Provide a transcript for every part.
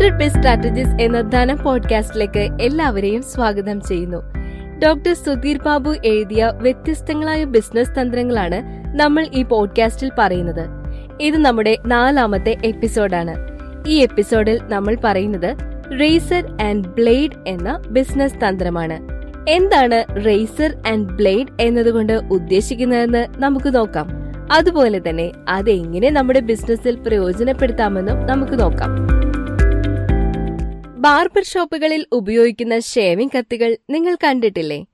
Hundred best strategies എന്ന ധനം പോഡ്കാസ്റ്റിലേക്ക് എല്ലാവരെയും സ്വാഗതം ചെയ്യുന്നു. ഡോക്ടർ സുധീർ ബാബു എഴുതിയ വ്യത്യസ്തങ്ങളായ ബിസിനസ് തന്ത്രങ്ങളാണ് നമ്മൾ ഈ പോഡ്കാസ്റ്റിൽ പറയുന്നത്. ഇത് നമ്മുടെ നാലാമത്തെ എപ്പിസോഡാണ്. ഈ എപ്പിസോഡിൽ നമ്മൾ പറയുന്നത് റേസർ ആൻഡ് ബ്ലേഡ് എന്ന ബിസിനസ് തന്ത്രമാണ്. എന്താണ് റേസർ ആൻഡ് ബ്ലേഡ് എന്നതുകൊണ്ട് ഉദ്ദേശിക്കുന്നതെന്ന് നമുക്ക് നോക്കാം. അതുപോലെ തന്നെ അതെങ്ങനെ നമ്മുടെ ബിസിനസ്സിൽ പ്രയോജനപ്പെടുത്താമെന്നും നമുക്ക് നോക്കാം. ബാർബർ ഷോപ്പുകളിൽ ഉപയോഗിക്കുന്ന ഷേവിംഗ് കത്തികൾ നിങ്ങൾ കണ്ടിട്ടില്ലേ?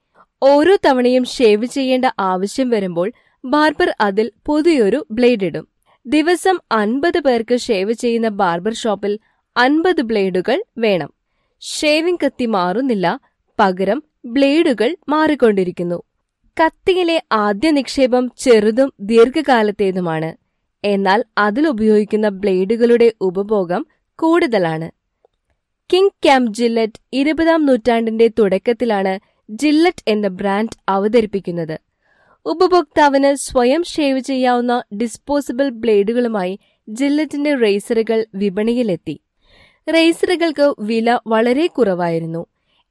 ഓരോ തവണയും ഷേവ് ചെയ്യേണ്ട ആവശ്യം വരുമ്പോൾ ബാർബർ അതിൽ പുതിയൊരു ബ്ലേഡ് ഇടും ദിവസം അൻപത് പേർക്ക് ഷേവ് ചെയ്യുന്ന ബാർബർ ഷോപ്പിൽ അൻപത് ബ്ലേഡുകൾ വേണം. ഷേവിംഗ് കത്തി മാറുന്നില്ല പകരം ബ്ലേഡുകൾ മാറിക്കൊണ്ടിരിക്കുന്നു. കത്തിയിലെ ആദ്യ നിക്ഷേപം ചെറുതും ദീർഘകാലത്തേതുമാണ്. എന്നാൽ അതിലുപയോഗിക്കുന്ന ബ്ലേഡുകളുടെ ഉപഭോഗം കൂടുതലാണ്. കിങ് ക്യാമ്പ് ജില്ലറ്റ് ഇരുപതാം നൂറ്റാണ്ടിന്റെ തുടക്കത്തിലാണ് ജില്ലറ്റ് എന്ന ബ്രാൻഡ് അവതരിപ്പിക്കുന്നത്. ഉപഭോക്താവിന് സ്വയം ഷേവ് ചെയ്യാവുന്ന ഡിസ്പോസിബിൾ ബ്ലേഡുകളുമായി ജില്ലറ്റിന്റെ റേസറുകൾ വിപണിയിലെത്തി. റേസറുകൾക്ക് വില വളരെ കുറവായിരുന്നു.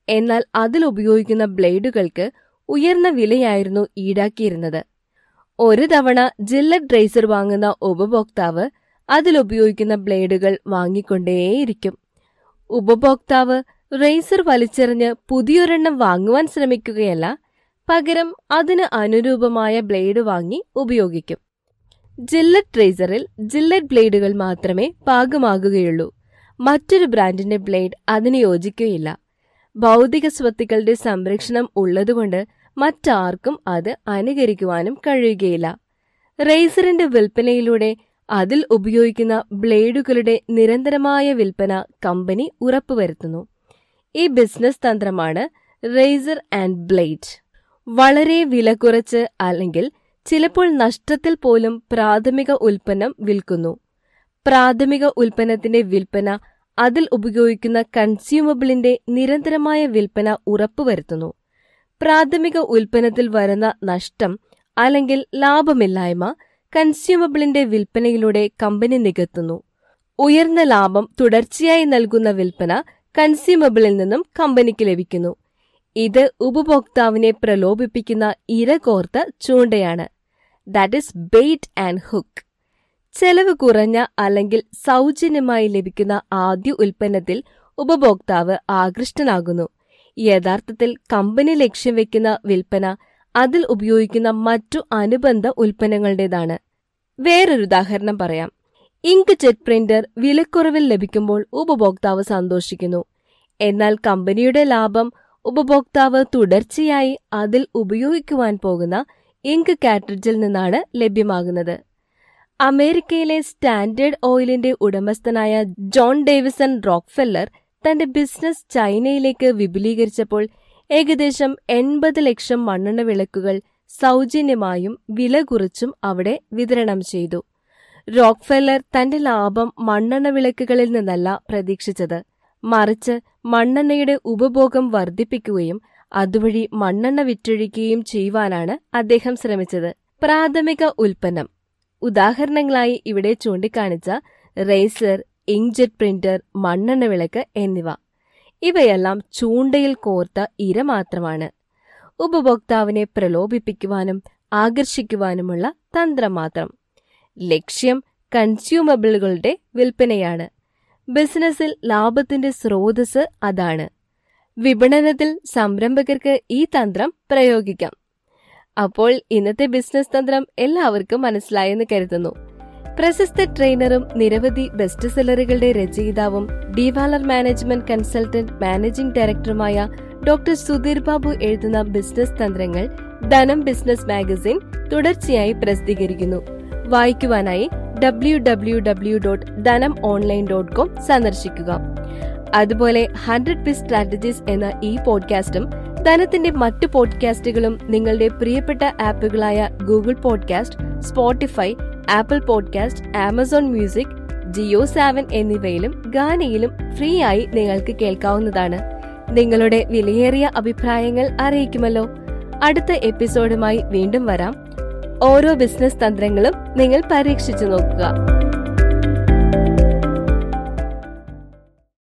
എന്നാൽ അതിൽ ഉപയോഗിക്കുന്ന ബ്ലേഡുകൾക്ക് ഉയർന്ന വിലയായിരുന്നു ഈടാക്കിയിരുന്നത്. ഒരു തവണ ജില്ലറ്റ് റേസർ വാങ്ങുന്ന ഉപഭോക്താവ് അതിലുപയോഗിക്കുന്ന ബ്ലേഡുകൾ വാങ്ങിക്കൊണ്ടേയിരിക്കും. ഉപഭോക്താവ് റേസർ വലിച്ചെറിഞ്ഞ് പുതിയൊരെണ്ണം വാങ്ങുവാൻ ശ്രമിക്കുകയല്ല പകരം അതിന് അനുരൂപമായ ബ്ലേഡ് വാങ്ങി ഉപയോഗിക്കും. ജില്ലറ്റ് റേസറിൽ ജില്ലറ്റ് ബ്ലേഡുകൾ മാത്രമേ പാകമാകുകയുള്ളൂ. മറ്റൊരു ബ്രാൻഡിന്റെ ബ്ലേഡ് അതിന് യോജിക്കുകയില്ല. ഭൗതിക സ്വത്തുക്കളുടെ സംരക്ഷണം ഉള്ളതുകൊണ്ട് മറ്റാർക്കും അത് അനുകരിക്കുവാനും കഴിയുകയില്ല. റേസറിന്റെ വിൽപ്പനയിലൂടെ അതിൽ ഉപയോഗിക്കുന്ന ബ്ലേഡുകളുടെ നിരന്തരമായ വിൽപ്പന കമ്പനി ഉറപ്പുവരുത്തുന്നു. ഈ ബിസിനസ് തന്ത്രമാണ് റേസർ ആൻഡ് ബ്ലേഡ്. വളരെ വില കുറച്ച് അല്ലെങ്കിൽ ചിലപ്പോൾ നഷ്ടത്തിൽ പോലും പ്രാഥമിക ഉൽപ്പന്നം വിൽക്കുന്നു. പ്രാഥമിക ഉൽപ്പന്നത്തിന്റെ വിൽപ്പന അതിൽ ഉപയോഗിക്കുന്ന കൺസ്യൂമബിളിന്റെ നിരന്തരമായ വിൽപ്പന ഉറപ്പുവരുത്തുന്നു. പ്രാഥമിക ഉൽപ്പന്നത്തിൽ വരുന്ന നഷ്ടം അല്ലെങ്കിൽ ലാഭമില്ലായ്മ കൺസ്യൂമബിളിന്റെ വിൽപ്പനയിലൂടെ കമ്പനി നികത്തുന്നു. ഉയർന്ന ലാഭം തുടർച്ചയായി നൽകുന്ന വിൽപ്പന കൺസ്യൂമബിളിൽ നിന്നും കമ്പനിക്ക് ലഭിക്കുന്നു. ഇത് ഉപഭോക്താവിനെ പ്രലോഭിപ്പിക്കുന്ന ഇരകോർത്ത ചൂണ്ടയാണ്. That is bait and hook ചെലവ് കുറഞ്ഞ അല്ലെങ്കിൽ സൗജന്യമായി ലഭിക്കുന്ന ആദ്യ ഉൽപ്പന്നത്തിൽ ഉപഭോക്താവ് ആകൃഷ്ടനാകുന്നു. യഥാർത്ഥത്തിൽ കമ്പനി ലക്ഷ്യം വെക്കുന്ന വിൽപ്പന അതിൽ ഉപയോഗിക്കുന്ന മറ്റു അനുബന്ധ ഉൽപ്പന്നങ്ങളുടേതാണ്. വേറൊരു ഉദാഹരണം പറയാം. ഇങ്ക് ജെറ്റ് പ്രിന്റർ വിലക്കുറവിൽ ലഭിക്കുമ്പോൾ ഉപഭോക്താവ് സന്തോഷിക്കുന്നു. എന്നാൽ കമ്പനിയുടെ ലാഭം ഉപഭോക്താവ് തുടർച്ചയായി അതിൽ ഉപയോഗിക്കുവാൻ പോകുന്ന ഇങ്ക് കാട്രിഡ്ജിൽ നിന്നാണ് ലഭ്യമാകുന്നത്. അമേരിക്കയിലെ സ്റ്റാൻഡേർഡ് ഓയിലിന്റെ ഉടമസ്ഥനായ ജോൺ ഡേവിസൺ റോക്ക്ഫെല്ലർ തന്റെ ബിസിനസ് ചൈനയിലേക്ക് വിപുലീകരിച്ചപ്പോൾ ഏകദേശം എൺപത് ലക്ഷം മണ്ണെണ്ണ വിളക്കുകൾ സൗജന്യമായും വില കുറച്ചും അവിടെ വിതരണം ചെയ്തു. റോക്ക്ഫെല്ലർ തന്റെ ലാഭം മണ്ണെണ്ണ വിളക്കുകളിൽ നിന്നല്ല പ്രതീക്ഷിച്ചത്. മറിച്ച് മണ്ണെണ്ണയുടെ ഉപഭോഗം വർദ്ധിപ്പിക്കുകയും അതുവഴി മണ്ണെണ്ണ വിറ്റൊഴിക്കുകയും ചെയ്യുവാനാണ് അദ്ദേഹം ശ്രമിച്ചത്. പ്രാഥമിക ഉൽപ്പന്നം. ഉദാഹരണങ്ങളായി ഇവിടെ ചൂണ്ടിക്കാണിച്ച റേസർ ഇങ്ക്ജെറ്റ് പ്രിന്റർ മണ്ണെണ്ണ വിളക്ക് എന്നിവ. ഇവയെല്ലാം ചൂണ്ടയിൽ കോർത്ത ഇര മാത്രമാണ്. ഉപഭോക്താവിനെ പ്രലോഭിപ്പിക്കുവാനും ആകർഷിക്കുവാനുമുള്ള തന്ത്രം മാത്രം ലക്ഷ്യം കൺസ്യൂമബിളുകളുടെ വിൽപ്പനയാണ്. ബിസിനസ്സിൽ ലാഭത്തിന്റെ സ്രോതസ് അതാണ്. വിപണനത്തിൽ സംരംഭകർക്ക് ഈ തന്ത്രം പ്രയോഗിക്കാം. അപ്പോൾ ഇന്നത്തെ ബിസിനസ് തന്ത്രം എല്ലാവർക്കും മനസ്സിലായെന്ന് കരുതുന്നു. പ്രശസ്ത ട്രെയിനറും നിരവധി ബെസ്റ്റ് സെല്ലറുകളുടെ രചയിതാവും ഡിവാലർ മാനേജ്മെന്റ് കൺസൾട്ടന്റ് മാനേജിംഗ് ഡയറക്ടറുമായ ഡോക്ടർ സുധീർ ബാബു എഴുതുന്ന ബിസിനസ് തന്ത്രങ്ങൾ ധനം ബിസിനസ് മാഗസിൻ തുടർച്ചയായി പ്രസിദ്ധീകരിക്കുന്നു. വായിക്കുവാനായി W W W dot Dhanam online dot com സന്ദർശിക്കുക. അതുപോലെ ഹൺഡ്രഡ് ബിസ് സ്ട്രാറ്റജീസ് എന്ന ഈ പോഡ്കാസ്റ്റും ധനത്തിന്റെ മറ്റു പോഡ്കാസ്റ്റുകളും നിങ്ങളുടെ പ്രിയപ്പെട്ട ആപ്പുകളായ Google podcast Spotify Apple podcast Amazon music Jio Saavn എന്നിവയിലും ഗാനയിലും ഫ്രീ ആയി നിങ്ങൾക്ക് കേൾക്കാവുന്നതാണ്. നിങ്ങളുടെ വിലയേറിയ അഭിപ്രായങ്ങൾ അറിയിക്കുമല്ലോ. അടുത്ത എപ്പിസോഡുമായി വീണ്ടും വരാം. ഓരോ ബിസിനസ് തന്ത്രങ്ങളും നിങ്ങൾ പരീക്ഷിച്ചു നോക്കുക.